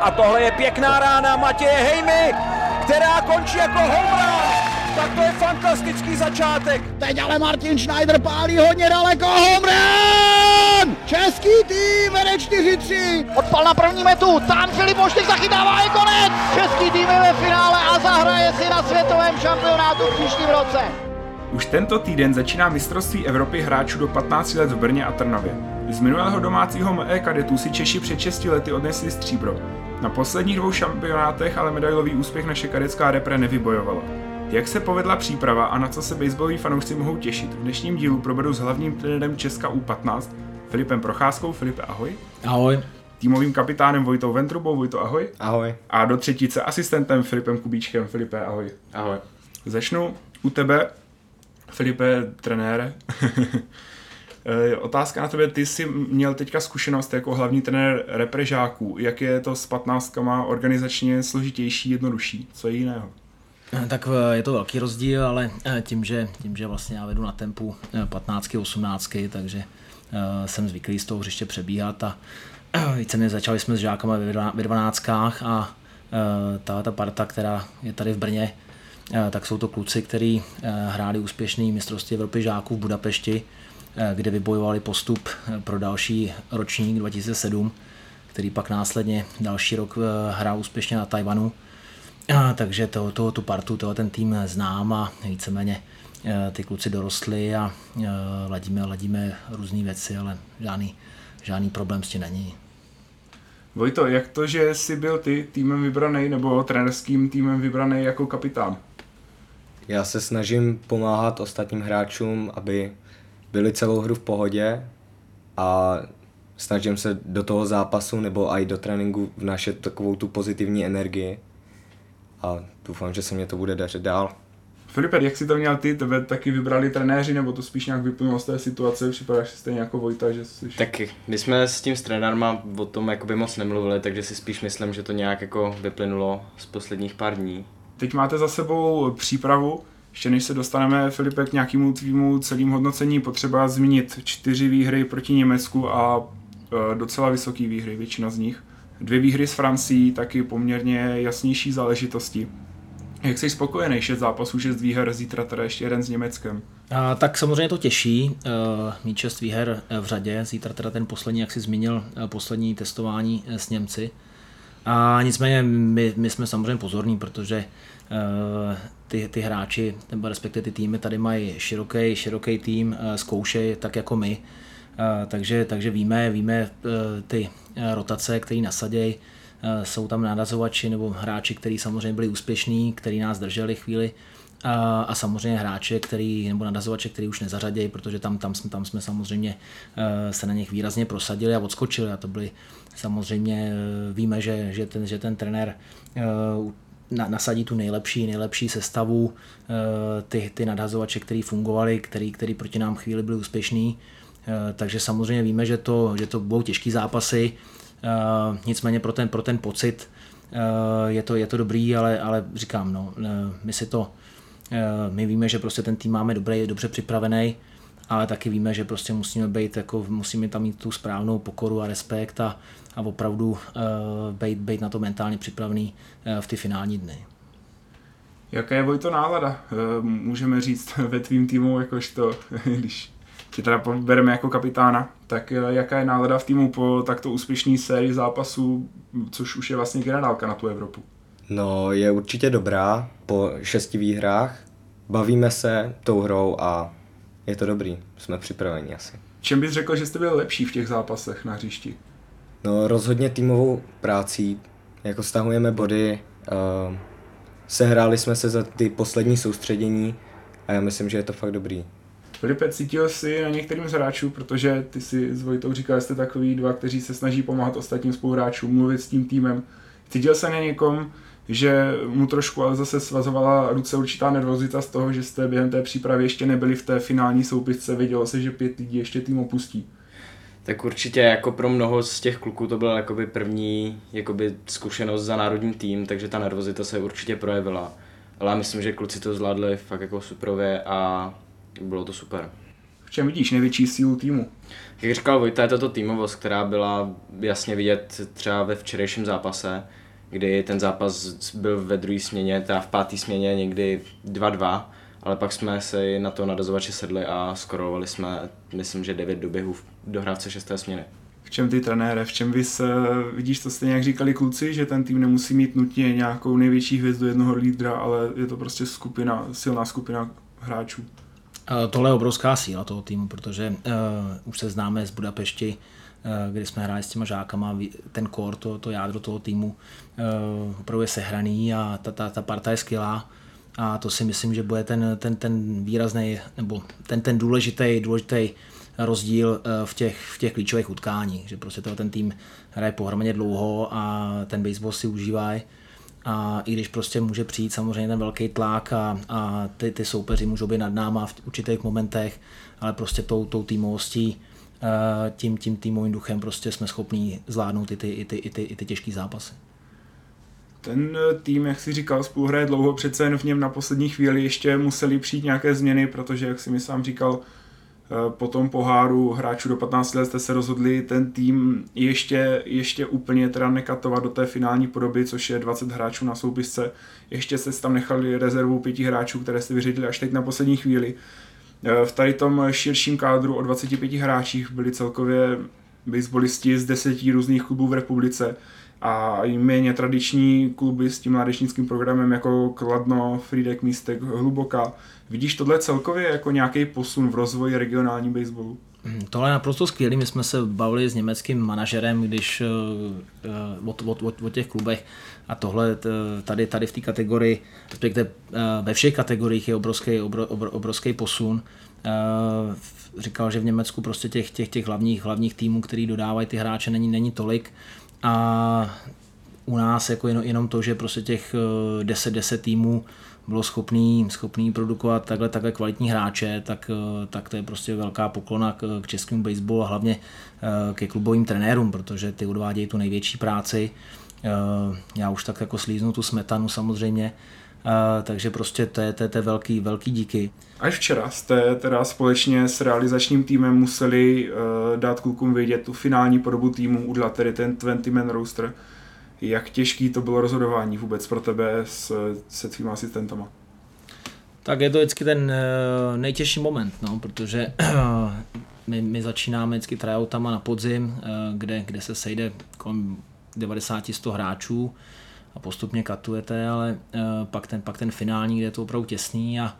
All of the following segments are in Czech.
A tohle je pěkná rána Matěje Hejmy, která končí jako home Tak to je fantastický začátek. Teď ale Martin Schneider pálí hodně daleko. Home run! Český tým vede 4-3. Odpal na první metu, tam Filip Moštik zachytává, je konec! Český tým je ve finále a zahraje si na světovém šampionátu v příštím roce. Už tento týden začíná mistrovství Evropy hráčů do 15 let v Brně a Trnavě. Z minulého domácího ME kadetů si Češi před 6 lety odnesli stříbro. Na posledních dvou šampionátech ale medailový úspěch naše kadetská repre nevybojovala. Jak se povedla příprava a na co se baseballoví fanoušci mohou těšit? V dnešním dílu proberu s hlavním trenérem Česka U15, Filipem Procházkou. Filipe, ahoj. Ahoj. Týmovým kapitánem Vojtou Ventrubou. Vojto, ahoj. Ahoj. A do třetice asistentem Filipem Kubíčkem. Filipe, ahoj. Ahoj. Začnu u tebe, Filipe, trenére. Eh, otázka na tebe, ty jsi měl teďka zkušenost jako hlavní trenér reprežáků. Jak je to s patnáctkama organizačně složitější, jednodušší? Co je jiného? Eh, tak eh, je to velký rozdíl, ale tím, že, tím, že vlastně já vedu na tempu 15, 18, takže jsem zvyklý z toho hřiště přebíhat a víceméně začali jsme s žákama ve 12 a ta, ta parta, která je tady v Brně, tak jsou to kluci, kteří hráli úspěšný mistrovství Evropy žáků v Budapešti, kde vybojovali postup eh, pro další ročník 2007, který pak následně další rok eh, hrál úspěšně na Tajvanu. Takže to, to, tu partu, to, ten tým znám a víceméně ty kluci dorostli a ladíme, ladíme různé věci, ale žádný, žádný problém s tím není. Vojto, jak to, že jsi byl ty týmem vybraný nebo trenerským týmem vybraný jako kapitán? Já se snažím pomáhat ostatním hráčům, aby byli celou hru v pohodě a snažím se do toho zápasu nebo i do tréninku vnášet takovou tu pozitivní energii a doufám, že se mě to bude dařit dál. Filipe, jak si to měl ty? Tebe taky vybrali trenéři, nebo to spíš nějak vyplynulo z té situace? Připadáš si stejně jako Vojta, že jsi... Taky. My jsme s tím s trenérma o tom jakoby moc nemluvili, takže si spíš myslím, že to nějak jako vyplynulo z posledních pár dní. Teď máte za sebou přípravu. Ještě než se dostaneme, Filipe, k nějakému tvýmu celým hodnocení, potřeba zmínit čtyři výhry proti Německu a e, docela vysoké výhry, většina z nich. Dvě výhry s Francií, taky poměrně jasnější záležitosti. Jak jsi spokojený, šest zápasů, šest výher, zítra teda ještě jeden s Německem? A, tak samozřejmě to těší, uh, mít šest výher v řadě, zítra teda ten poslední, jak jsi zmínil, poslední testování s Němci. A nicméně my, my jsme samozřejmě pozorní, protože ty, ty hráči, nebo respektive ty týmy tady mají široký, široký tým, uh, zkoušej tak jako my. Uh, takže, takže víme, víme ty rotace, které nasadějí, jsou tam nadazovači nebo hráči, kteří samozřejmě byli úspěšní, kteří nás drželi chvíli. A, a samozřejmě hráče, který, nebo nadazovače, který už nezařadějí, protože tam, tam, jsme, tam jsme samozřejmě se na nich výrazně prosadili a odskočili. A to byly samozřejmě, víme, že, že, ten, že ten trenér nasadí tu nejlepší, nejlepší sestavu, ty, ty nadhazovače, který fungovali, který, který proti nám chvíli byli úspěšný, takže samozřejmě víme, že to, že to budou těžký zápasy, nicméně pro ten, pro ten pocit je to, je to dobrý, ale, ale říkám, no, my si to Eh, my víme, že prostě ten tým máme dobrý, dobře připravený, ale taky víme, že prostě musíme být, jako, musíme tam mít tu správnou pokoru a respekt a, a opravdu uh, být, být na to mentálně připravený uh, v ty finální dny. Jaká je Vojto nálada? Uh, můžeme říct ve tvým týmu, jakožto, když tě teda bereme jako kapitána, tak jaká je nálada v týmu po takto úspěšné sérii zápasů, což už je vlastně generálka na tu Evropu? No, je určitě dobrá po šesti výhrách. Bavíme se tou hrou a je to dobrý. Jsme připraveni asi. Čem bys řekl, že jste byl lepší v těch zápasech na hřišti? No, rozhodně týmovou prácí. Jako stahujeme body, uh, sehráli jsme se za ty poslední soustředění a já myslím, že je to fakt dobrý. Filipe, cítil jsi na některým z hráčů, protože ty si s Vojtou říkal, že jste takový dva, kteří se snaží pomáhat ostatním spoluhráčům, mluvit s tím týmem. Cítil se na někom, že mu trošku ale zase svazovala ruce určitá nervozita z toho, že jste během té přípravy ještě nebyli v té finální soupisce, vědělo se, že pět lidí ještě tým opustí. Tak určitě jako pro mnoho z těch kluků to byla jakoby první jakoby zkušenost za národní tým, takže ta nervozita se určitě projevila. Ale já myslím, že kluci to zvládli fakt jako superově a bylo to super. V čem vidíš největší sílu týmu? Jak říkal Vojta, je to to týmovost, která byla jasně vidět třeba ve včerejším zápase, kdy ten zápas byl ve druhé směně, teda v páté směně někdy 2-2, ale pak jsme se na to nadazovače sedli a skorovali jsme, myslím, že 9 doběhů do hrávce šesté směny. V čem ty trenére, v čem vy se, vidíš to stejně jak říkali kluci, že ten tým nemusí mít nutně nějakou největší hvězdu jednoho lídra, ale je to prostě skupina, silná skupina hráčů. Tohle je obrovská síla toho týmu, protože uh, už se známe z Budapešti, uh, kdy jsme hráli s těma žákama, ten kor, to, to jádro toho týmu uh, opravdu je sehraný a ta, ta, ta parta je skvělá. A to si myslím, že bude ten, ten, ten výrazný, nebo ten, ten důležitý, důležitý rozdíl v těch, v těch klíčových utkáních, že prostě to ten tým hraje pohromadě dlouho a ten baseball si užívají a i když prostě může přijít samozřejmě ten velký tlak a, a ty, ty soupeři můžou být nad náma v určitých momentech, ale prostě tou, tou týmovostí, eh, tím, tím týmovým duchem prostě jsme schopní zvládnout i ty, i ty, i ty, i ty těžké zápasy. Ten eh, tým, jak si říkal, spolu hraje dlouho, přece jen v něm na poslední chvíli ještě museli přijít nějaké změny, protože, jak si mi sám říkal, Eh, po tom poháru hráčů do 15 let jste se rozhodli ten tým ještě, ještě úplně teda nekatovat do té finální podoby, což je 20 hráčů na soupisce. Ještě se tam nechali rezervu pěti hráčů, které jste vyřídili až teď na poslední chvíli. Eh, v tady tom širším kádru o 25 hráčích byli celkově baseballisti z deseti různých klubů v republice a méně tradiční kluby s tím mládežnickým programem jako Kladno, Frídek, Místek, Hluboká. Vidíš tohle celkově jako nějaký posun v rozvoji regionální baseballu? Hmm, tohle je naprosto skvělý. My jsme se bavili s německým manažerem, když uh, o, o, o, těch klubech a tohle tady, tady v té kategorii, respektive uh, ve všech kategoriích je obrovský, obro, obro, obrovský posun. Uh, říkal, že v Německu prostě těch, těch, těch hlavních, hlavních týmů, který dodávají ty hráče, není, není tolik. A u nás jako jenom, jenom to, že prostě těch 10-10 eh, týmů bylo schopný, schopný produkovat takhle, takhle kvalitní hráče, tak, eh, tak to je prostě velká poklona k, k českému baseballu a hlavně eh, ke klubovým trenérům, protože ty odvádějí tu největší práci. Já už tak jako slíznu tu smetanu samozřejmě, Uh, takže prostě to je, to, je, to je velký, velký díky. Až včera jste teda společně s realizačním týmem museli uh, dát klukům vědět tu finální podobu týmu, udělat tedy ten 20 man roster. Jak těžký to bylo rozhodování vůbec pro tebe s, se tvýma asistentama? Tak je to vždycky ten uh, nejtěžší moment, no, protože uh, my, my začínáme vždycky tryoutama na podzim, uh, kde, kde se sejde kolem 90-100 hráčů a postupně katujete, ale uh, pak, ten, pak ten finální, kde je to opravdu těsný a,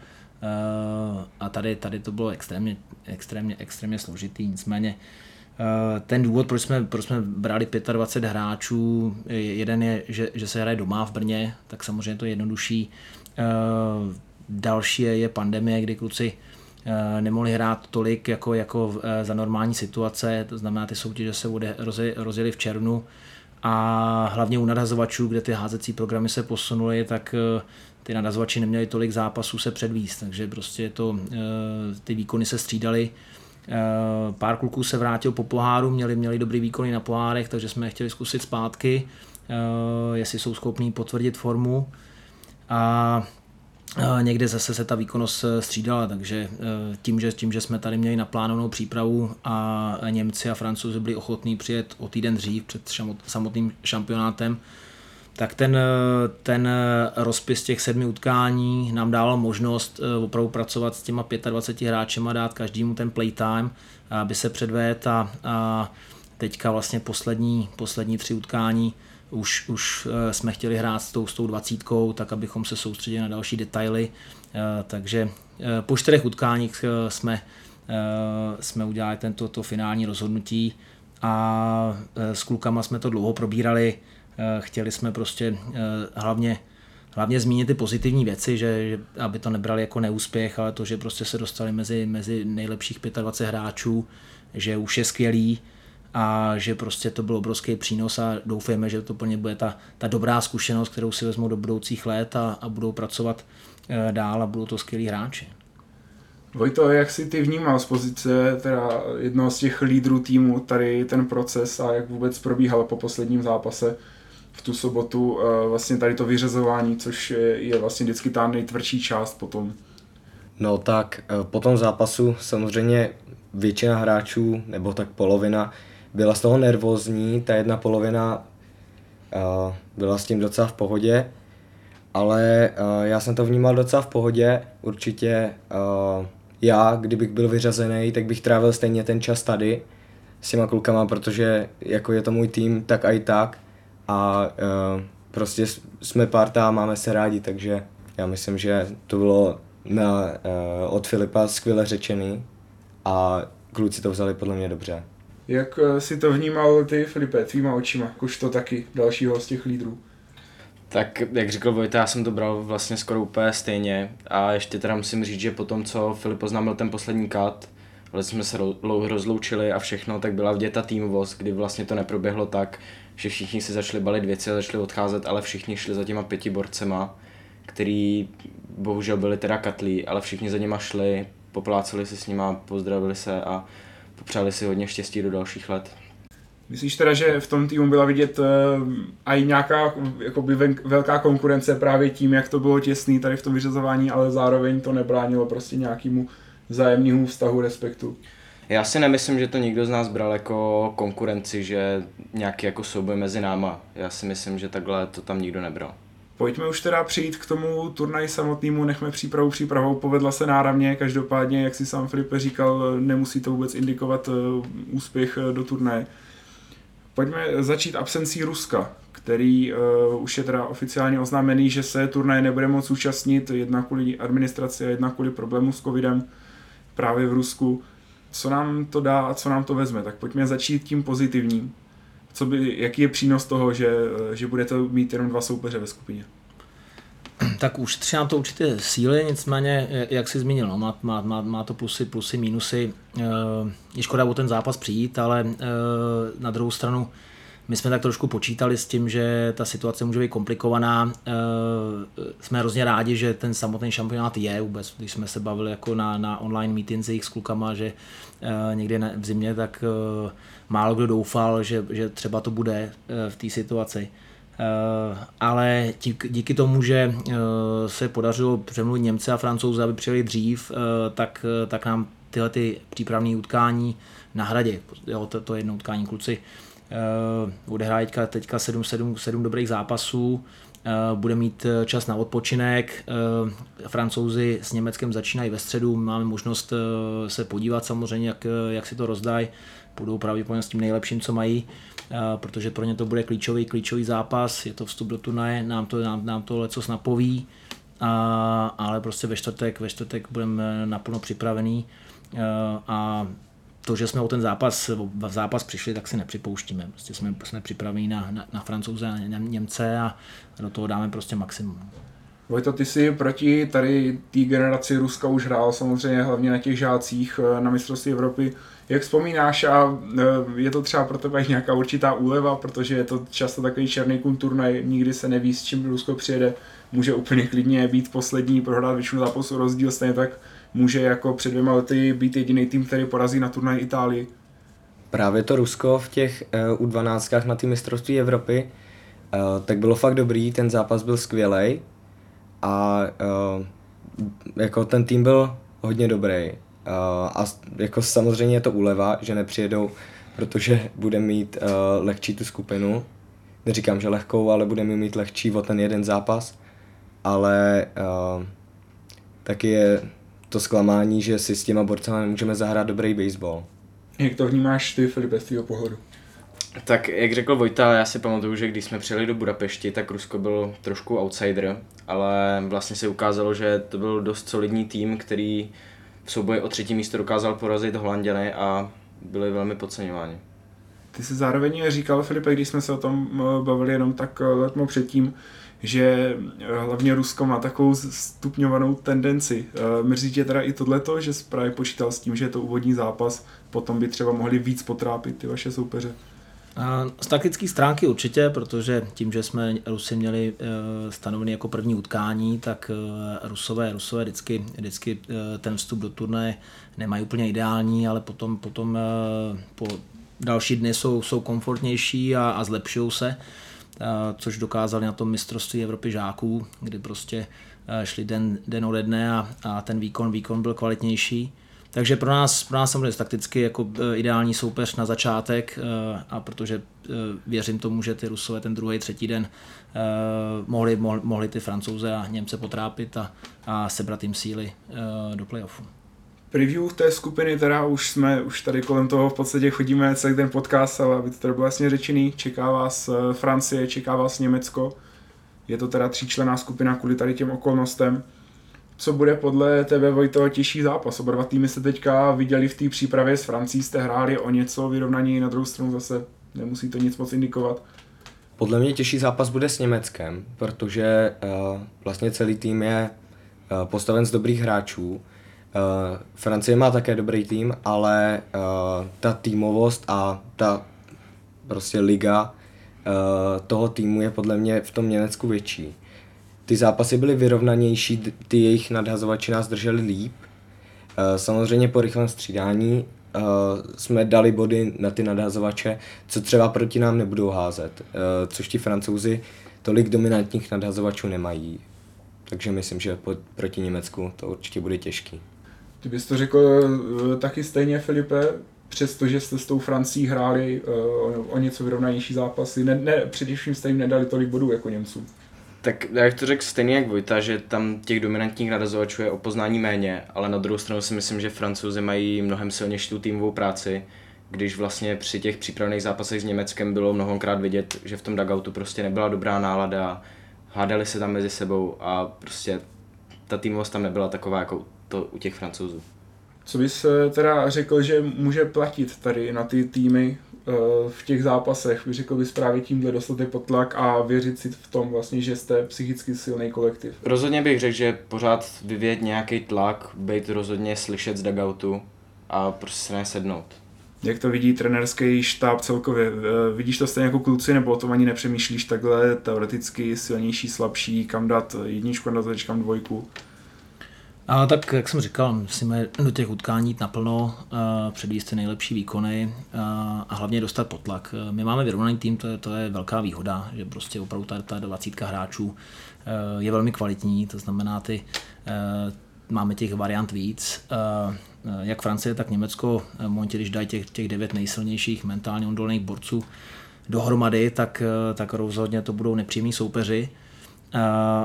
uh, a tady, tady to bylo extrémně, extrémně, extrémně složitý, nicméně uh, ten důvod, proč jsme, proč jsme brali 25 hráčů, jeden je, že, že se hraje doma v Brně, tak samozřejmě to je jednodušší. Další je, je pandemie, kdy kluci nemohli hrát tolik jako, jako za normální situace, to znamená ty soutěže se rozjeli v červnu, a hlavně u nadhazovačů, kde ty házecí programy se posunuly, tak eh, ty nadhazovači neměli tolik zápasů se předvíst, takže prostě to, eh, ty výkony se střídaly. Eh, pár kluků se vrátil po poháru, měli, měli dobrý výkony na pohárech, takže jsme je chtěli zkusit zpátky, jestli jsou schopní potvrdit formu. A někde zase se ta výkonnost eh, střídala, takže eh, tím že, tím, že jsme tady měli naplánovanou přípravu a Němci a Francouzi byli ochotní přijet o týden dřív před samotným šampionátem, tak ten, eh, ten rozpis těch sedmi utkání nám dával možnost opravdu pracovat s těma 25 hráčema, dát každému ten playtime, aby se předvedl a, a teďka vlastně poslední, poslední tři utkání už, už eh, jsme chtěli hrát s tou, s tou dvacítkou, tak abychom se soustředili na další detaily. Eh, takže eh, po čtyřech utkáních jsme, jsme udělali tento to finální rozhodnutí a s klukama jsme to dlouho probírali. Chtěli jsme prostě hlavně hlavně zmínit ty pozitivní věci, že, že aby to nebrali jako neúspěch, ale to, že prostě se dostali mezi, mezi nejlepších 25 hráčů, že už je skvělý, a že prostě to byl obrovský přínos a doufejme, že to plně bude ta, ta dobrá zkušenost, kterou si vezmou do budoucích let a, a budou pracovat e, dál a budou to skvělí hráči. Vojto, jak si ty vnímal z pozice teda jednoho z těch lídrů týmu tady ten proces a jak vůbec probíhal po posledním zápase v tu sobotu e, vlastně tady to vyřazování, což je, je vlastně vždycky ta nejtvrdší část potom? No tak eh, po tom zápasu samozřejmě většina hráčů, nebo tak polovina, byla z toho nervózní, ta jedna polovina uh, byla s tím docela v pohodě, ale uh, já jsem to vnímal docela v pohodě, určitě uh, já, kdybych byl vyřazený, tak bych trávil stejně ten čas tady s těma klukama, protože jako je to můj tým, tak a i tak a uh, prostě jsme parta a máme se rádi, takže já myslím, že to bylo na, uh, od Filipa skvěle řečený a kluci to vzali podle mě dobře. Jak eh, si to vnímal ty, Filipe, tvýma očima, to taky dalšího z těch lídrů? Tak, jak říkal Vojta, já jsem to bral vlastně skoro úplně stejně a ještě teda musím říct, že po tom, co Filip oznámil ten poslední kat, ale jsme se rozloučili a všechno, tak byla vděta týmovost, kdy vlastně to neproběhlo tak, že všichni si začali balit věci a začali odcházet, ale všichni šli za těma pěti borcema, který bohužel byli teda katlí, ale všichni za nima šli, popláceli si s nima, pozdravili se a popřáli si hodně štěstí do dalších let. Myslíš teda, že v tom týmu byla vidět uh, i nějaká jakoby ven, velká konkurence právě tím, jak to bylo těsný tady v tom vyřazování, ale zároveň to nebránilo prostě nějakému vzájemnému vztahu respektu? Já si nemyslím, že to nikdo z nás bral jako konkurenci, že nějaký jako souboj mezi náma. Já si myslím, že takhle to tam nikdo nebral. Pojďme už teda přijít k tomu turnaji samotnému, nechme přípravu přípravou, povedla se náravně, každopádně, jak si sám Filipe říkal, nemusí to vůbec indikovat uh, úspěch uh, do turnaje. Pojďme začít absencí Ruska, který uh, už je teda oficiálně oznámený, že se turnaje nebude moc účastnit, jedna kvůli administraci a jedna kvůli problému s covidem právě v Rusku. Co nám to dá a co nám to vezme? Tak pojďme začít tím pozitivním co by, jaký je přínos toho, že, že budete mít jenom dva soupeře ve skupině? Tak už třeba to určitě síly, nicméně, jak jsi zmínil, no, má, má, má, má to plusy, plusy, mínusy. Je škoda o ten zápas přijít, ale na druhou stranu my jsme tak trošku počítali s tím, že ta situace může být komplikovaná. Jsme hrozně rádi, že ten samotný šampionát je vůbec, když jsme se bavili jako na, na online meetingsích s klukama, že někde v zimě, tak málo kdo doufal, že, že třeba to bude eh, v té situaci. Eh, ale díky tomu, že eh, se podařilo přemluvit Němce a Francouze, aby přijeli dřív, tak, tak nám tyhle ty přípravné utkání na hradě, jo, to, to jedno utkání kluci, odehraje teďka, teďka 7, 7, 7 dobrých zápasů, bude mít čas na odpočinek. Francouzi s Německem začínají ve středu, máme možnost se podívat samozřejmě, jak, jak si to rozdají. Budou pravděpodobně s tím nejlepším, co mají, eh, protože pro ně to bude klíčový, klíčový zápas, je to vstup do turnaje, nám to, nám, nám to lecos napoví, a, ale prostě ve čtvrtek, ve čtvrtek budeme naplno připravený. Eh, a to, že jsme o ten zápas, v zápas přišli, tak si nepřipouštíme. Prostě jsme, jsme připraveni na, na, na francouze a Němce a do toho dáme prostě maximum. Vojto, ty jsi proti tady té generaci Ruska už hrál samozřejmě hlavně na těch žácích eh, na mistrovství Evropy. Jak vzpomínáš a eh, je to třeba pro tebe nějaká určitá úleva, protože je to často takový černý turnaj, nikdy se neví, s čím Rusko přijede, může úplně klidně být poslední, prohrát většinu zápasu rozdíl, stejně tak může jako před dvěma lety být jediný tým, který porazí na turnaj Itálii. Právě to Rusko v těch uh, U12 na té mistrovství Evropy, uh, tak bylo fakt dobrý, ten zápas byl skvělý a uh, jako ten tým byl hodně dobrý. Uh, a jako samozřejmě je to úleva, že nepřijedou, protože bude mít uh, lehčí tu skupinu. Neříkám, že lehkou, ale bude mít lehčí o ten jeden zápas. Ale uh, taky je to zklamání, že si s těma borcama nemůžeme zahrát dobrý baseball. Jak to vnímáš ty, Filipe, z tvého pohledu? Tak jak řekl Vojta, já si pamatuju, že když jsme přijeli do Budapešti, tak Rusko byl trošku outsider, ale vlastně se ukázalo, že to byl dost solidní tým, který v souboji o třetí místo dokázal porazit Holanděny a byli velmi podceňováni. Ty jsi zároveň říkal, Filipe, když jsme se o tom eh, bavili jenom tak eh, letmo předtím, že eh, hlavně Rusko má takovou stupňovanou tendenci. Mrzí tě teda i tohleto, že jsi právě počítal s tím, že je to úvodní zápas, potom by třeba mohli víc potrápit ty vaše soupeře? Z taktické stránky určitě, protože tím, že jsme Rusy měli eh, stanovený jako první utkání, tak eh, Rusové, Rusové vždycky, vždycky eh, ten vstup do turné nemají úplně ideální, ale potom, potom po další dny jsou, jsou komfortnější a, a zlepšují se. Což dokázali na tom mistrovství Evropy žáků, kdy prostě šli den, den ode dne a, a ten výkon, výkon byl kvalitnější. Takže pro nás, pro nás samozřejmě takticky jako ideální soupeř na začátek a protože věřím tomu, že ty Rusové ten druhý, třetí den mohli, mohli, mohli ty Francouze a Němce potrápit a, a sebrat jim síly do playoffu preview té skupiny, teda už jsme, už tady kolem toho v podstatě chodíme celý ten podcast, ale aby to tady bylo jasně řečený, čeká vás eh, Francie, čeká vás Německo, je to teda tříčlená skupina kvůli tady těm okolnostem. Co bude podle tebe, Vojto, těžší zápas? Oba dva týmy se teďka viděli v té přípravě s Francií, jste hráli o něco vyrovnaní, na druhou stranu zase nemusí to nic moc indikovat. Podle mě těžší zápas bude s Německem, protože uh, vlastně celý tým je uh, postaven z dobrých hráčů Uh, Francie má také dobrý tým, ale uh, ta týmovost a ta prostě liga uh, toho týmu je podle mě v tom Německu větší. Ty zápasy byly vyrovnanější, ty jejich nadhazovači nás drželi líp. Uh, samozřejmě po rychlém střídání uh, jsme dali body na ty nadhazovače, co třeba proti nám nebudou házet, uh, což ti francouzi tolik dominantních nadhazovačů nemají. Takže myslím, že proti Německu to určitě bude těžký. Ty bys to řekl eh, taky stejně, Filipe, přestože jste s tou Francií hráli uh, o něco vyrovnanější zápasy, ne, ne, především jste jim nedali tolik bodů jako Němců. Tak jak to řekl stejně jak Vojta, že tam těch dominantních narazovačů je o poznání méně, ale na druhou stranu si myslím, že Francouzi mají mnohem silnější tu týmovou práci, když vlastně při těch přípravných zápasech s Německem bylo mnohokrát vidět, že v tom dugoutu prostě nebyla dobrá nálada, hádali se tam mezi sebou a prostě ta týmovost tam nebyla taková jako to u těch francouzů. Co bys eh, teda řekl, že může platit tady na ty týmy eh, v těch zápasech? Řekl bys právě tímhle dostat pod tlak a věřit si v tom vlastně, že jste psychicky silný kolektiv? Rozhodně bych řekl, že pořád vyvět nějaký tlak, být rozhodně slyšet z dugoutu a prostě se nesednout. Jak to vidí trenerský štáb celkově? Eh, vidíš to stejně jako kluci, nebo o tom ani nepřemýšlíš takhle teoreticky silnější, slabší, kam dát jedničku, kam dát kam dvojku? A tak, jak jsem říkal, musíme do těch utkání jít naplno, předvíst ty nejlepší výkony a hlavně dostat potlak. My máme vyrovnaný tým, to je, to je velká výhoda, že prostě opravdu ta, ta 20 hráčů je velmi kvalitní, to znamená, ty, máme těch variant víc. Jak Francie, tak Německo, v momentě, když dají těch, těch devět nejsilnějších mentálně odolných borců dohromady, tak, tak rozhodně to budou nepřímí soupeři. Uh,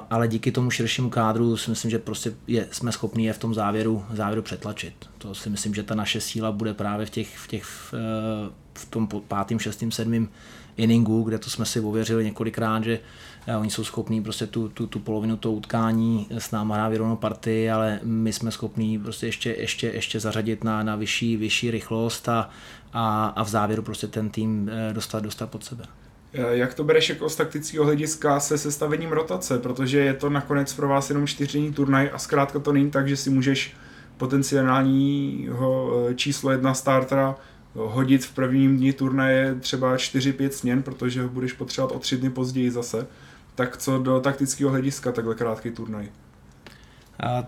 ale díky tomu širšímu kádru si myslím, že prostě je, jsme schopni je v tom závěru, závěru přetlačit. To si myslím, že ta naše síla bude právě v, těch, v, těch, v, eh, v tom pátým, šestým, sedmým inningu, kde to jsme si ověřili několikrát, že uh, oni jsou schopní prostě tu, tu, tu polovinu toho utkání s náma hrát vyrovnou partii, ale my jsme schopní prostě ještě, ještě, ještě zařadit na, na vyšší, vyšší rychlost a, a, a v závěru prostě ten tým dostat, dostat pod sebe. Eh, jak to bereš jako z taktického hlediska se sestavením rotace, protože je to nakonec pro vás jenom čtyřdenní turnaj a zkrátka to není tak, že si můžeš potenciálního eh, číslo jedna startera hodit v prvním dní turnaje třeba 4-5 směn, protože ho budeš potřebovat o tři dny později zase. Tak co do taktického hlediska takhle krátký turnaj?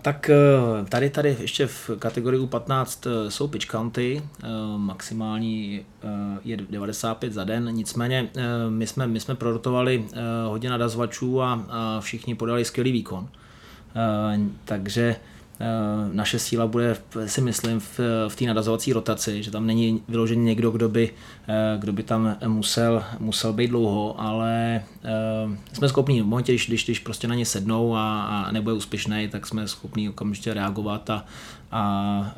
Tak eh, tady, tady ještě v kategorii U15 eh, jsou pitch county, eh, maximální je 95 za den, nicméně my jsme, my jsme prorotovali hodně nadazvačů a, a všichni podali skvělý výkon. Takže naše síla bude, si myslím, v, v té nadazovací rotaci, že tam není vyložený někdo, kdo by, eh, kdo by tam musel, musel být dlouho, ale uh, jsme schopni v momentě, když, když, prostě na ně sednou a, a nebude úspěšný, tak jsme schopni okamžitě reagovat a, a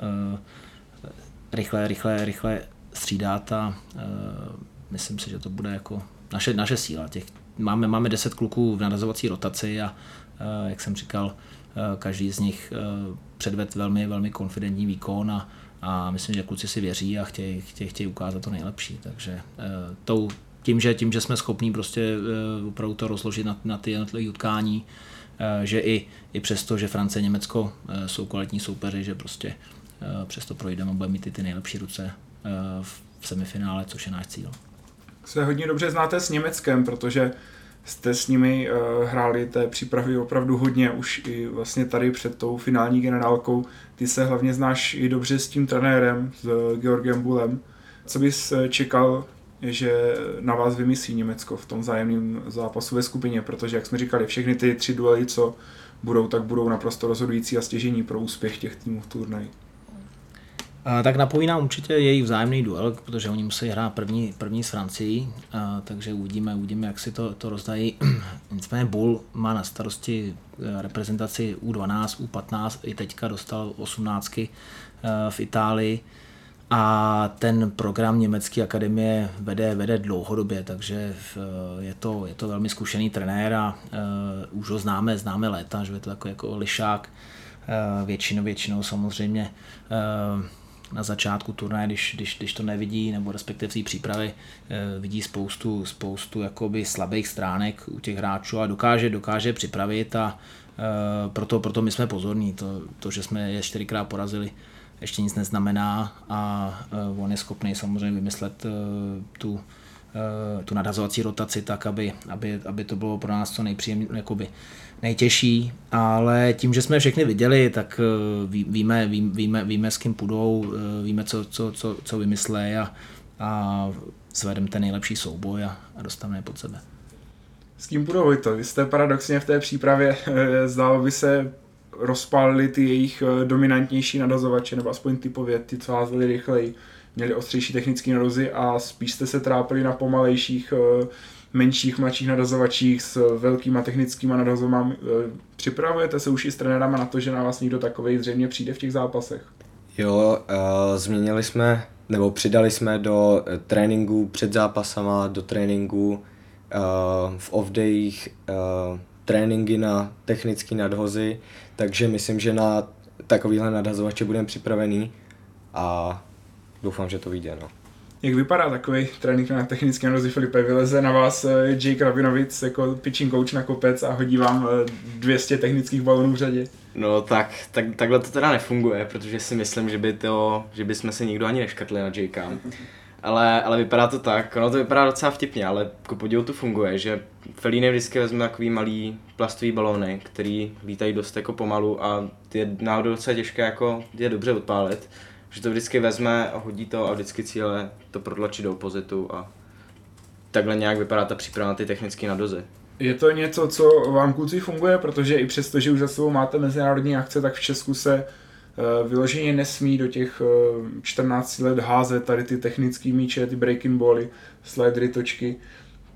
rychle, rychle, rychle střídat a myslím si, že to bude jako naše, naše síla. Těch, máme, máme 10 kluků v nadazovací rotaci a jak jsem říkal, Eh, každý z nich eh, předved velmi, velmi konfidentní výkon a, a myslím, že kluci si věří a chtějí, chtějí, chtějí ukázat to nejlepší. Takže eh, tou, tím, že, tím, že jsme schopní prostě opravdu to rozložit na, na ty jednotlivé utkání, že i, i přesto, že Francie a Německo jsou kvalitní soupeři, že prostě přesto projdeme a budeme mít ty, ty nejlepší ruce v semifinále, což je náš cíl. Se hodně dobře znáte s Německem, protože jste s nimi uh, hráli té přípravy opravdu hodně, už i vlastně tady před tou finální generálkou. Ty se hlavně znáš i dobře s tím trenérem, s uh, Georgem Bulem. Co bys uh, čekal že na vás vymyslí Německo v tom zájemném zápasu ve skupině, protože, jak jsme říkali, všechny ty tři duely, co budou, tak budou naprosto rozhodující a stěžení pro úspěch těch týmů v turnaji. Tak napomínám určitě jejich vzájemný duel, protože oni musí hrát první, první s Francií, takže uvidíme, uvidíme, jak si to, to rozdají. Nicméně Bull má na starosti eh, reprezentaci U12, U15, i teďka dostal 18 eh, v Itálii a ten program Německé akademie vede, vede dlouhodobě, takže eh, je to, je to velmi zkušený trenér a už ho známe, známe léta, že je to jako, jako lišák, většinou, většinou samozřejmě na začátku turnaje, když, když, když to nevidí, nebo respektive v přípravy eh, vidí spoustu, spoustu jakoby slabých stránek u těch hráčů a dokáže, dokáže připravit a eh, proto, proto my jsme pozorní. To, to, že jsme je čtyřikrát porazili, ještě nic neznamená a eh, on je schopný samozřejmě vymyslet tu, tu nadhazovací rotaci tak, aby, aby, aby to bylo pro nás co nejpříjemnější, nejtěžší, ale tím, že jsme všechny viděli, tak eh, víme, víme, víme s kým půjdou, eh, víme, co, co, co, co vymyslí a, a zvedeme ten nejlepší souboj a, a dostaneme pod sebe. S kým půjdou to? Vy jste paradoxně v té přípravě, eh, zdálo by se, rozpálili ty jejich dominantnější nadazovače, nebo aspoň typově ty, co házeli rychleji, měli ostřejší technické nadozy a spíš jste se trápili na pomalejších menších, mladších nadazovačích s velkýma technickýma nadazovami. E, připravujete se už i s trenérama na to, že na vás někdo takovej zřejmě přijde v těch zápasech? Jo, uh, změnili jsme, nebo přidali jsme do tréninku před zápasama, do tréninku uh, v off-dayích uh, tréninky na technické nadhozy, takže myslím, že na takovýhle nadhazovače budeme připravený a doufám, že to vyjde. No. Jak vypadá takový trénink na technické nozi Filipe? Vyleze na vás eh, Jake Rabinovic jako pitching coach na kopec a hodí vám 200 eh, technických balonů v řadě? No tak, tak, takhle to teda nefunguje, protože si myslím, že by to, že by jsme se nikdo ani neškrtli na Jakea. Ale, ale vypadá to tak, ono to vypadá docela vtipně, ale ku podivu to funguje, že Felíny vždycky vezme takový malý plastový balóny, který lítají dost jako pomalu a je náhodou docela těžké jako je dobře odpálit že to vždycky vezme a hodí to a vždycky cíle to protlačí do opozitu a takhle nějak vypadá ta příprava na ty technické nadozy. Je to něco, co vám kluci funguje, protože i přesto, že už za sebou máte mezinárodní akce, tak v Česku se eh, vyloženě nesmí do těch 14 eh, let házet tady ty technické míče, ty breaking bally, slidery, točky.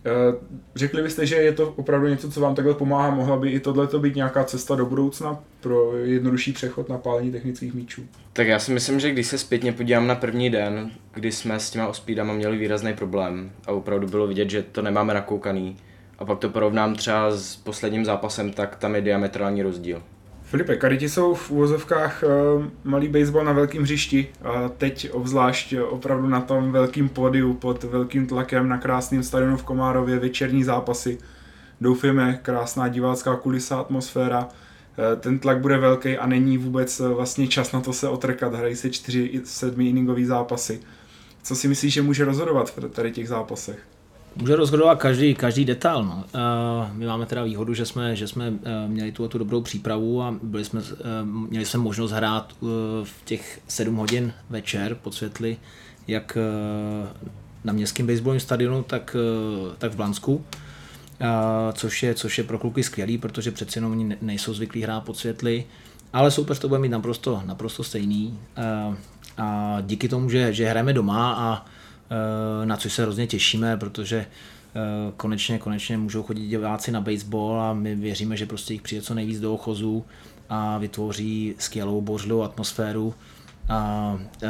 Eh, řekli byste, že je to opravdu něco, co vám takhle pomáhá? Mohla by i tohle být nějaká cesta do budoucna pro jednodušší přechod na pálení technických míčů? Tak já si myslím, že když se zpětně podívám na první den, kdy jsme s těma ospídama měli výrazný problém a opravdu bylo vidět, že to nemáme nakoukaný, a pak to porovnám třeba s posledním zápasem, tak tam je diametrální rozdíl. Filipe, kariti jsou v úvozovkách uh, malý baseball na velkém hřišti a teď obzvlášť opravdu na tom velkém pódiu pod velkým tlakem na krásném stadionu v Komárově večerní zápasy. Doufujeme, krásná divácká kulisa, atmosféra. Uh, ten tlak bude velký a není vůbec uh, vlastně čas na to se otrkat. Hrají se čtyři sedmi inningový zápasy. Co si myslíš, že může rozhodovat v tady těch zápasech? Může rozhodovat každý, každý detail. No. Uh, my máme teda výhodu, že jsme, že jsme měli tu, tu dobrou přípravu a byli jsme, měli jsme možnost hrát v těch 7 hodin večer pod světly, jak na městském baseballovém stadionu, tak, tak v Blansku. Uh, což, je, což je pro kluky skvělý, protože přeci jenom oni nejsou zvyklí hrát pod světly, ale soupeř to bude mít naprosto, naprosto stejný. Uh, a díky tomu, že, že hrajeme doma a Eh, na což se hrozně těšíme, protože eh, konečně, konečně můžou chodit diváci na baseball a my věříme, že prostě jich přijde co nejvíc do ochozu a vytvoří skvělou bořlivou atmosféru a eh,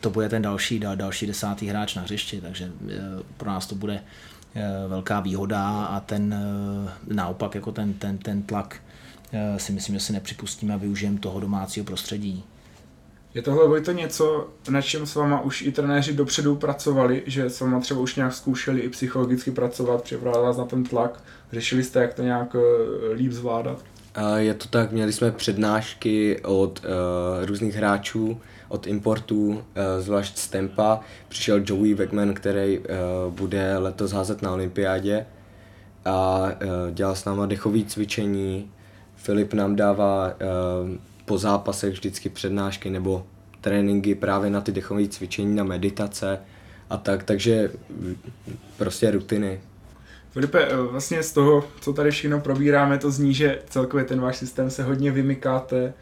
to bude ten další, další desátý hráč na hřišti, takže pro nás to bude velká výhoda a ten naopak jako ten, ten, ten tlak si myslím, že si nepřipustíme a využijeme toho domácího prostředí. Je tohle to něco, na čem s váma už i trenéři dopředu pracovali, že s váma třeba už nějak zkoušeli i psychologicky pracovat, připravovat vás na ten tlak, řešili jste, jak to nějak eh, líp zvládat? Je to tak, měli jsme přednášky od uh, různých hráčů, od importů, uh, zvlášť z Tempa. Přišel Joey Wegman, který uh, bude letos házet na olympiádě a uh, dělal s náma dechové cvičení. Filip nám dává po zápasech vždycky přednášky nebo tréninky právě na ty dechové cvičení, na meditace a tak, takže prostě rutiny. Filipe, eh, vlastně z toho, co tady všechno probíráme, to zní, že celkově ten váš systém se hodně vymykáte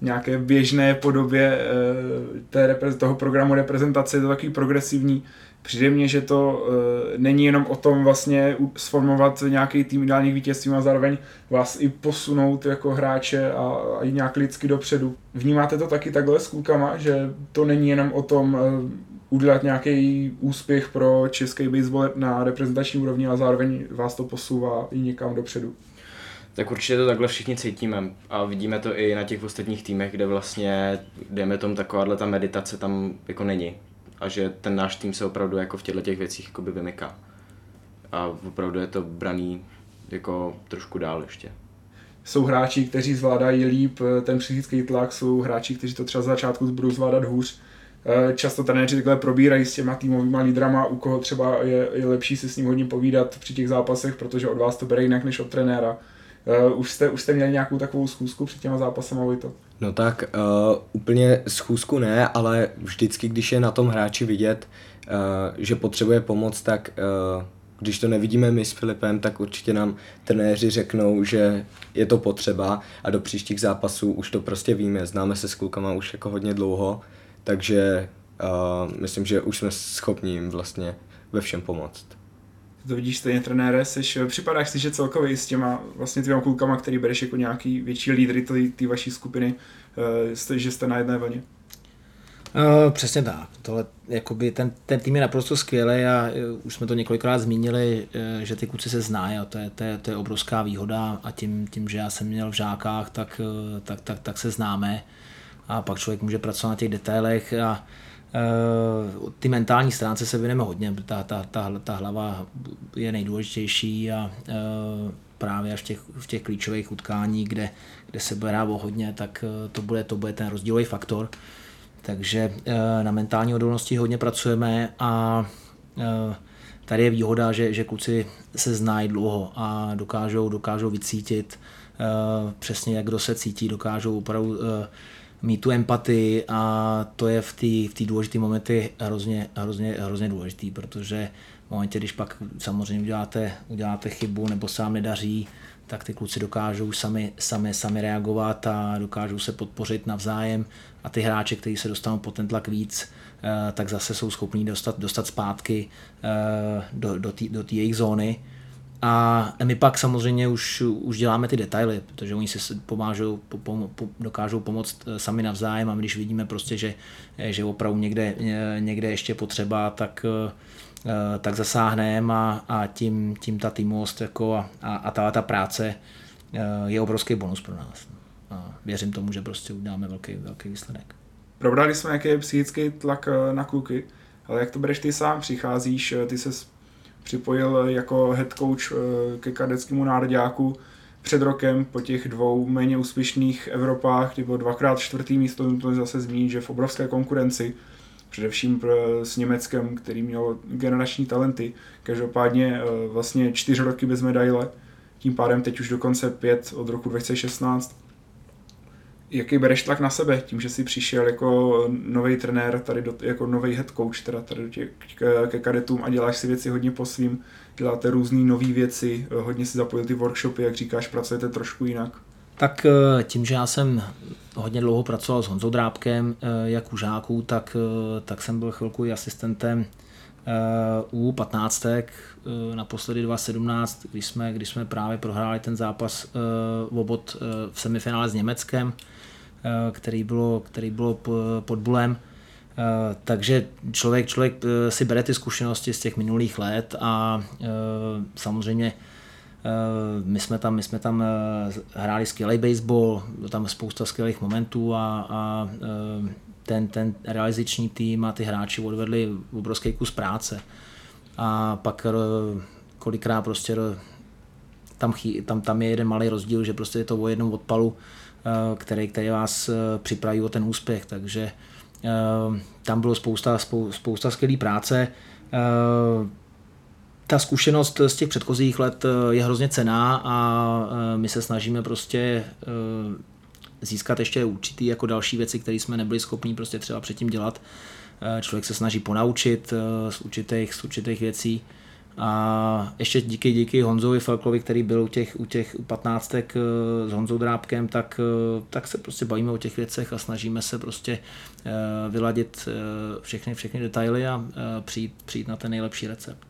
nějaké běžné podobě eh, té, toho programu reprezentace, je to takový progresivní. Přijde mně, že to e, není jenom o tom vlastně sformovat nějaký tým ideálních vítězství a zároveň vás i posunout jako hráče a, a i nějak lidsky dopředu. Vnímáte to taky takhle s klukama, že to není jenom o tom e, udělat nějaký úspěch pro český baseball na reprezentační úrovni a zároveň vás to posouvá i někam dopředu? Tak určitě to takhle všichni cítíme a vidíme to i na těch ostatních týmech, kde vlastně, dejme tomu, takováhle ta meditace tam jako není a že ten náš tým se opravdu jako v těchto těch věcích jakoby vymyká. A opravdu je to braný jako trošku dál ještě. Jsou hráči, kteří zvládají líp eh, ten psychický tlak, jsou hráči, kteří to třeba z začátku budou zvládat hůř. Eh, často trenéři takhle probírají s těma týmovými lídrama, u koho třeba je, je lepší si s ním hodně povídat při těch zápasech, protože od vás to bere jinak než od trenéra. Uh, už, jste, už jste měli nějakou takovou schůzku před těma zápasem to? No tak uh, úplně schůzku ne, ale vždycky, když je na tom hráči vidět, uh, že potřebuje pomoc, tak uh, když to nevidíme my s Filipem, tak určitě nám trenéři řeknou, že je to potřeba a do příštích zápasů už to prostě víme. Známe se s klukama už jako hodně dlouho, takže uh, myslím, že už jsme schopni jim vlastně ve všem pomoct to vidíš stejně trenére, seš, připadáš si, že celkově s těma vlastně těma klukama, který bereš jako nějaký větší lídry té vaší skupiny, uh, že jste na jedné vlně? Uh, přesně tak. Tohle, jakoby ten, ten tým je naprosto skvělý a už jsme to několikrát zmínili, že ty kluci se znají a to je, to, je, to je obrovská výhoda a tím, tím, že já jsem měl v žákách, tak, tak, tak, tak se známe a pak člověk může pracovat na těch detailech a ty mentální stránce se věneme hodně, ta, ta, ta, ta hlava je nejdůležitější a uh, právě až v těch, v těch klíčových utkání, kde, kde se bude o hodně, tak to bude, to bude ten rozdílový faktor. Takže eh, na mentální odolnosti hodně pracujeme a eh, tady je výhoda, že, že kluci se znají dlouho a dokážou, dokážou vycítit eh, přesně, jak kdo se cítí, dokážou opravdu mít tu empatii a to je v té v důležité momenty hrozně, hrozně, hrozně důležitý, protože v momentě, když pak samozřejmě uděláte, uděláte chybu nebo se vám nedaří, tak ty kluci dokážou sami, sami, sami reagovat a dokážou se podpořit navzájem a ty hráči, kteří se dostanou po ten tlak víc, eh, tak zase jsou schopní dostat, dostat zpátky eh, do, do té do jejich zóny. A my pak samozřejmě už, už děláme ty detaily, protože oni si pomážou, pom, pom, dokážou pomoct eh, sami navzájem a když vidíme prostě, že, že opravdu někde, někde ještě potřeba, tak, tak zasáhneme a, a tím, tím ta týmovost jako a, a, a ta, ta práce je obrovský bonus pro nás a věřím tomu, že prostě uděláme velký, velký výsledek. Probrali jsme, jaký je psychický tlak eh, na kluky, ale jak to bereš ty sám? Přicházíš, eh, ty se připojil jako head coach eh, ke kadeckému národňáku před rokem po těch dvou méně úspěšných Evropách, kdy bylo dvakrát čtvrtý místo, to zase zmínit, že v obrovské konkurenci, především s Německem, který měl generační talenty. Každopádně vlastně čtyři roky bez medaile, tím pádem teď už dokonce pět od roku 2016 jaký bereš tlak na sebe tím, že jsi přišel jako nový trenér, tady do, jako nový head coach, teda tady do těch, ke, ke kadetům a děláš si věci hodně po svým, děláte různé nové věci, hodně si zapojil ty workshopy, jak říkáš, pracujete trošku jinak. Tak eh, tím, že já jsem hodně dlouho pracoval s Honzou Drábkem, eh, jak u žáků, tak, eh, tak jsem byl chvilku i asistentem u 15. naposledy 2017, když jsme, když jsme právě prohráli ten zápas v obod v semifinále s Německem, Eh, který bylo, který bylo pod bulem. Eh, takže člověk, člověk eh, si bere ty zkušenosti z těch minulých let a samozřejmě my jsme tam, my jsme tam hráli skvělý baseball, tam spousta skvělých momentů a, a ten, ten realizační tým a ty hráči odvedli obrovský kus práce. A pak kolikrát prostě tam, tam, tam je jeden malý rozdíl, že prostě je to o jednom odpalu, Eh, který, který vás eh, připraví o ten úspěch. Takže eh, tam bylo spousta, spousta skvělé práce. Ta zkušenost z těch předchozích let je hrozně cená a my se snažíme prostě získat ještě určitý jako další věci, které jsme nebyli schopni prostě třeba předtím dělat. člověk se snaží ponaučit z určitých, z určitých věcí. A ještě díky, díky Honzovi Felklovi, který byl u těch, u těch patnáctek s Honzou Drábkem, tak, tak se prostě bavíme o těch věcech a snažíme se prostě vyladit všechny, všechny detaily a přijít, přijít na ten nejlepší recept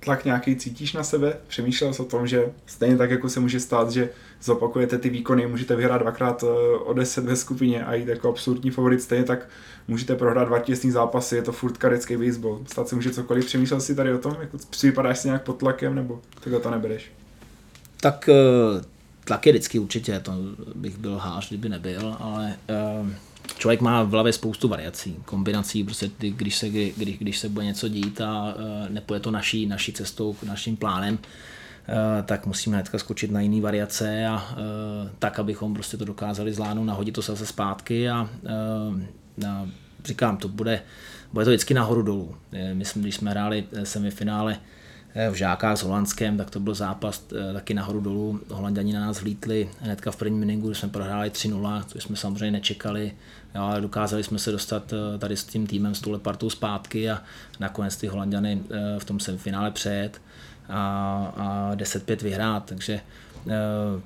tlak nějaký cítíš na sebe? Přemýšlel jsi o tom, že stejně tak, jako se může stát, že zopakujete ty výkony, můžete vyhrát dvakrát eh, o 10 ve skupině a jít jako absolutní favorit, stejně tak můžete prohrát dva těsný zápasy, je to furt kadecký baseball. Stát se může cokoliv. Přemýšlel jsi tady o tom? Jako, připadáš si nějak pod tlakem, nebo takhle to nebereš? Tak eh, tlak je vždycky určitě, to bych byl hář, kdyby nebyl, ale uh člověk má v hlavě spoustu variací, kombinací, prostě když se, když, když se bude něco dít a uh, nepůjde to naší, naší cestou, naším plánem, uh, tak musíme hnedka skočit na jiné variace a uh, tak, abychom prostě to dokázali zvládnout, nahodit to zase zpátky a, uh, a říkám, to bude, bude to vždycky nahoru dolů. My jsme, když jsme hráli semifinále v Žákách s Holandskem, tak to byl zápas taky nahoru dolů. Holanděni na nás vlítli hnedka v prvním inningu, když jsme prohráli 3-0, což jsme samozřejmě nečekali. Jo, ale dokázali jsme se dostat eh, tady s tím týmem, s tuhle partou zpátky a nakonec ty Holanděny eh, v tom semifinále přejet a, a 10-5 vyhrát, takže eh,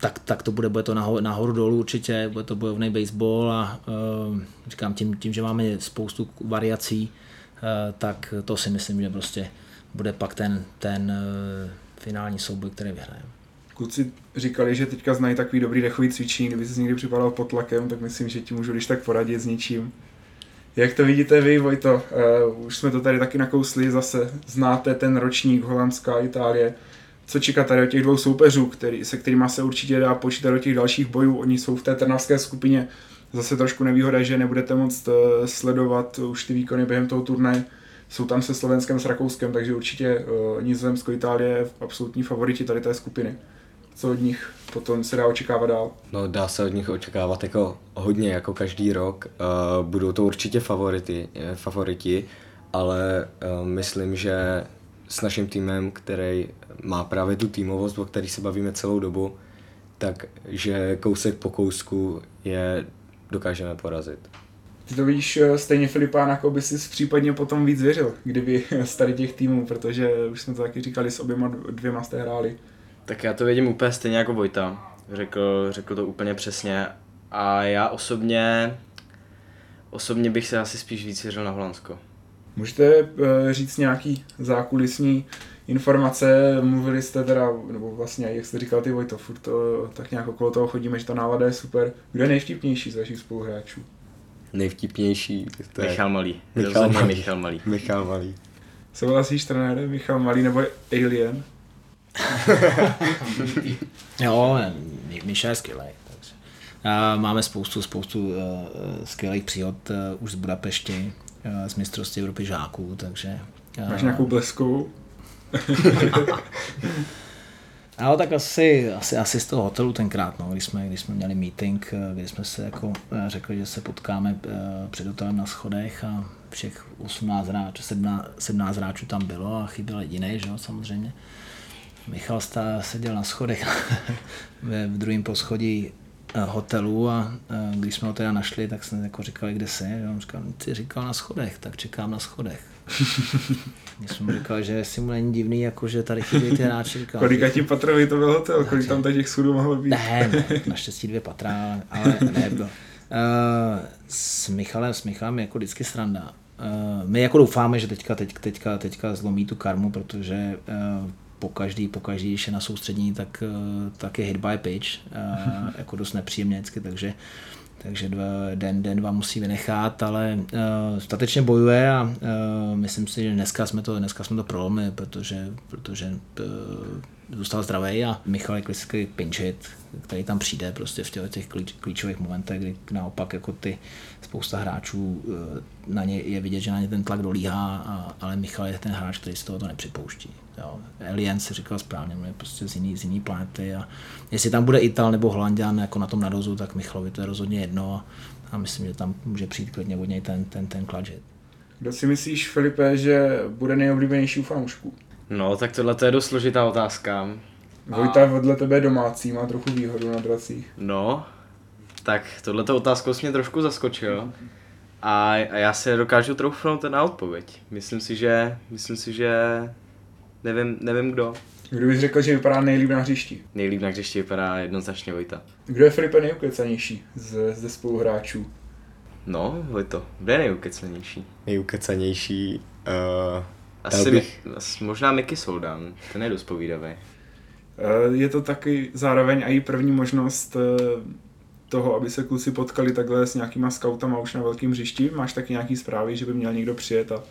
tak, tak to bude, bude to nahoru, nahoru dolů určitě, bude to bojovný baseball a říkám tím, tím, že máme spoustu variací, tak to si myslím, že prostě bude pak ten, ten finální souboj, který vyhrajeme kluci říkali, že teďka znají takový dobrý dechový cvičení, kdyby se někdy připadal pod tlakem, tak myslím, že ti můžu když tak poradit s ničím. Jak to vidíte vy, Vojto? Uh, už jsme to tady taky nakousli, zase znáte ten ročník Holandská, Itálie. Co čeká tady od těch dvou soupeřů, který, se kterými se určitě dá počítat do těch dalších bojů? Oni jsou v té trnavské skupině. Zase trošku nevýhoda, že nebudete moct uh, sledovat už ty výkony během toho turnaje. Jsou tam se Slovenskem, s Rakouskem, takže určitě uh, Nizozemsko, Itálie absolutní favoriti tady té skupiny co od nich potom se dá očekávat dál? No dá se od nich očekávat jako hodně, jako každý rok. Uh, budou to určitě favority, eh, favoriti, ale uh, myslím, že s naším týmem, který má právě tu týmovost, o který se bavíme celou dobu, takže kousek po kousku je dokážeme porazit. Ty to vidíš stejně Filipán, jako by si případně potom víc věřil, kdyby z tady těch týmů, protože už jsme to taky říkali, s oběma dvěma jste hráli. Tak já to vidím úplně stejně jako Vojta. Řekl, řekl to úplně přesně. A já osobně, osobně bych se asi spíš víc věřil na Holandsko. Můžete uh, říct nějaký zákulisní informace, mluvili jste teda, nebo vlastně, jak jste říkal ty Vojto, furt to, tak nějak okolo toho chodíme, že ta nálada je super. Kdo je nejvtipnější z vašich spoluhráčů? Nejvtipnější? To je... Michal Malý. Michal Malý. Michal Malý. Michal Malý. Souhlasíš trenére Michal Malý nebo Alien? jo, Míša je skvělý. Máme spoustu, spoustu uh, skvělých příhod uh, už z Budapešti, z mistrovství Evropy žáků, takže... Uh, Máš nějakou bleskovou? Ale tak asi, asi, asi z toho hotelu tenkrát, no, když, jsme, když jsme měli meeting, kdy jsme se jako řekli, že se potkáme před hotelem na schodech a všech 18 hráčů, 17, 17 hráčů tam bylo a chyběl jediný, že jo, samozřejmě. Michal stá, seděl na schodech v druhém poschodí eh, hotelu a eh, když jsme ho teda našli, tak jsme jako říkali, kde jsi. A on říkal, ty říkal na schodech, tak čekám na schodech. Když jsem mu říkal, že si mu není divný, jako že tady chybí ty hráči. Říkal, Kolika ti patrový to byl hotel? Kolik tam těch schodů mohlo být? Ne, ne, naštěstí dvě patra, ale ne, bylo. Uh, s Michalem, s Michalem je jako vždycky sranda. Uh, my jako doufáme, že teďka, teď, teďka, teďka zlomí tu karmu, protože uh, po každý, po každý, když je na soustřední, tak, eh, tak je hit by pitch, eh, jako dost nepříjemně vždycky, takže takže dva, den, den dva musí vynechat, ale uh, statečně bojuje a uh, myslím si, že dneska jsme to, dneska jsme to prolomili, protože, protože uh, zůstal zdravý a Michal je klasický pinch hit, který tam přijde prostě v těch, těch klíč, klíčových momentech, kdy naopak jako ty spousta hráčů uh, na ně je vidět, že na ně ten tlak dolíhá, a, ale Michal je ten hráč, který z toho to nepřipouští. Jo. Alien si říkal správně, on je prostě z jiný, z jiný planety a jestli tam bude Ital nebo Holandian jako na tom nadozu, tak Michalovi to je rozhodně jedno a, myslím, že tam může přijít klidně od něj ten, ten, ten clutch Kdo si myslíš, Filipe, že bude nejoblíbenější u fanoušků? No, tak tohle to je dost složitá otázka. Vojta a... vedle tebe domácí, má trochu výhodu na dracích. No, tak tohleto otázkou jsi mě trošku zaskočil. A, a já se dokážu troufnout na odpověď. Myslím si, že, myslím si, že nevím, nevím kdo. Kdo bys řekl, že vypadá nejlíp na hřišti? Nejlíp na hřišti vypadá jednoznačně Vojta. Kdo je Filipe nejukecanější z, ze spoluhráčů? No, Vojto, kdo je nejukecanější? Nejukecanější. Uh, Asi, bych... mi, asi možná Mickey Soldan, ten je dost povídavý. Eh, je to taky zároveň i první možnost eh, toho, aby se kluci potkali takhle s nějakýma scoutama už na velkým hřišti. Máš taky nějaký zprávy, že by měl někdo přijet a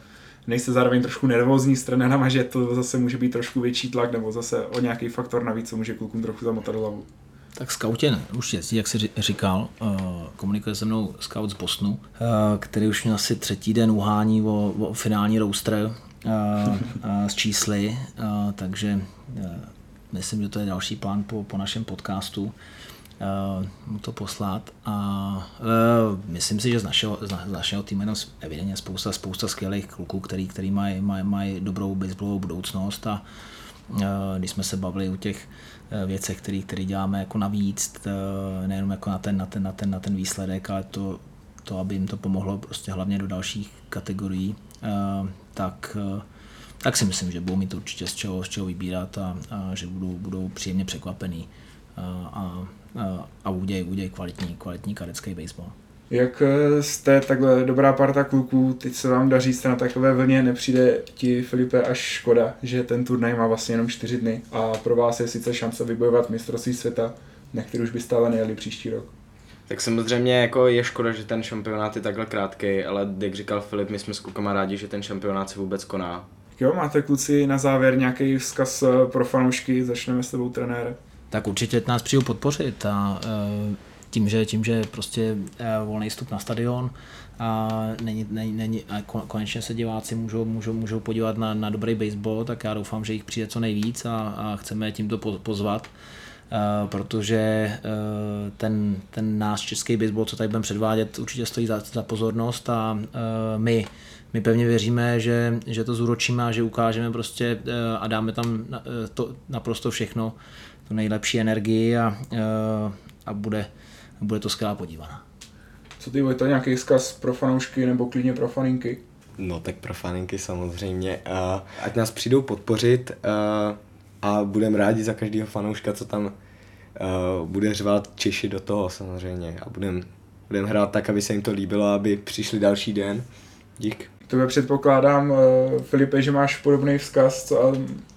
nejste zároveň trošku nervózní s trenérama, že to zase může být trošku větší tlak nebo zase o nějaký faktor navíc, co může klukům trochu zamotat hlavu. Tak scoutě už jezdí, jak jsi říkal, eh, komunikuje se mnou scout z Bosnu, který už měl asi třetí den uhání o, o finální roster s čísly, takže myslím, že to je další plán po, po našem podcastu mu to poslat. A myslím si, že z našeho, z našeho týmu je evidentně spousta, spousta skvělých kluků, který, který mají maj, maj dobrou baseballovou budoucnost. A když jsme se bavili o těch věcech, které který děláme jako navíc, nejenom jako na ten, na ten, na ten, na ten výsledek, ale to, to, aby jim to pomohlo prostě hlavně do dalších kategorií, tak uh, tak si myslím, že budou mít určitě z čeho, z čeho vybírat a, a že budou, budou příjemně překvapený a, a, a, a udějí, uděj kvalitní, kvalitní kadecký baseball. Jak eh, jste takhle dobrá parta kluků, teď se vám daří, jste na takové vlně, nepřijde ti Filipe až škoda, že ten turnaj má vlastně jenom čtyři dny a pro vás je sice šance vybojovat mistrovství světa, na který už byste ale nejeli příští rok. Tak samozřejmě jako je škoda, že ten šampionát je takhle krátký, ale jak říkal Filip, my jsme s klukama rádi, že ten šampionát se vůbec koná. Jo, máte kluci na závěr nějaký vzkaz eh, pro fanoušky, začneme s tebou trenére. Tak určitě nás přijdu podpořit a eh, tím, že, tím, že prostě eh, volný vstup na stadion a, není, není, není, a konečně se diváci můžou, můžou, můžou podívat na, na dobrý baseball, tak já doufám, že jich přijde co nejvíc a, a chceme tímto pozvat. Uh, protože uh, ten, ten náš český baseball, co tady budeme předvádět, určitě stojí za, za pozornost a uh, my my pevně věříme, že, že to zúročíme a že ukážeme prostě eh, a dáme tam eh, to naprosto všechno, tu nejlepší energii a, eh, a bude, bude to skvělá podívaná. Co ty to nějaký vzkaz pro fanoušky nebo klidně pro faninky? No tak pro faninky samozřejmě. Ať nás přijdou podpořit a budeme rádi za každého fanouška, co tam uh, bude řvát Češi do toho samozřejmě. A budeme budem hrát tak, aby se jim to líbilo, aby přišli další den. Dík. Tebe předpokládám, uh, Filipe, že máš podobný vzkaz, co, a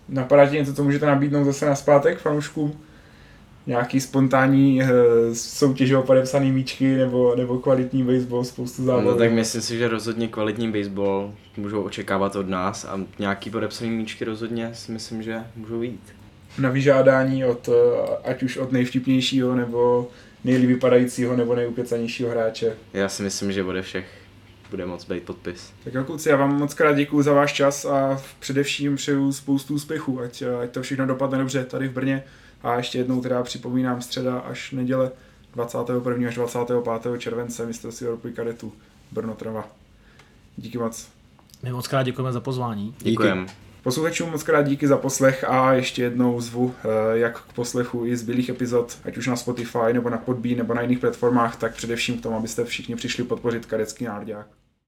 napadá ti něco, co můžete nabídnout zase na zpátek fanouškům? Nějaký spontánní uh, soutěže o podepsaný míčky nebo, nebo kvalitní baseball, spoustu zábavy? No tak myslím si, že rozhodně kvalitní baseball můžou očekávat od nás a nějaký podepsaný míčky rozhodně si myslím, že můžou jít. Na vyžádání od, ať už od nejvtipnějšího nebo nejlíp vypadajícího nebo nejukecanějšího hráče. Já si myslím, že ode všech bude moc být podpis. Tak jo, kluci, já vám moc krát děkuji za váš čas a především přeju spoustu úspěchů, ať, ať to všechno dopadne dobře tady v Brně. A ještě jednou teda připomínám středa až neděle 21. až 25. července mistrovství Evropy kadetů Brno Trava. Díky moc. My moc krát děkujeme za pozvání. Děkujeme. Posluchačům moc krát díky za poslech a ještě jednou zvu eh, jak k poslechu i zbylých epizod, ať už na Spotify nebo na Podbean nebo na jiných platformách, tak především k tomu, abyste všichni přišli podpořit kadecký národák.